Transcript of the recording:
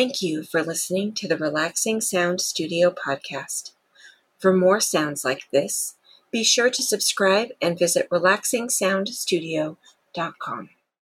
Thank you for listening to the Relaxing Sound Studio podcast. For more sounds like this, be sure to subscribe and visit relaxingsoundstudio.com.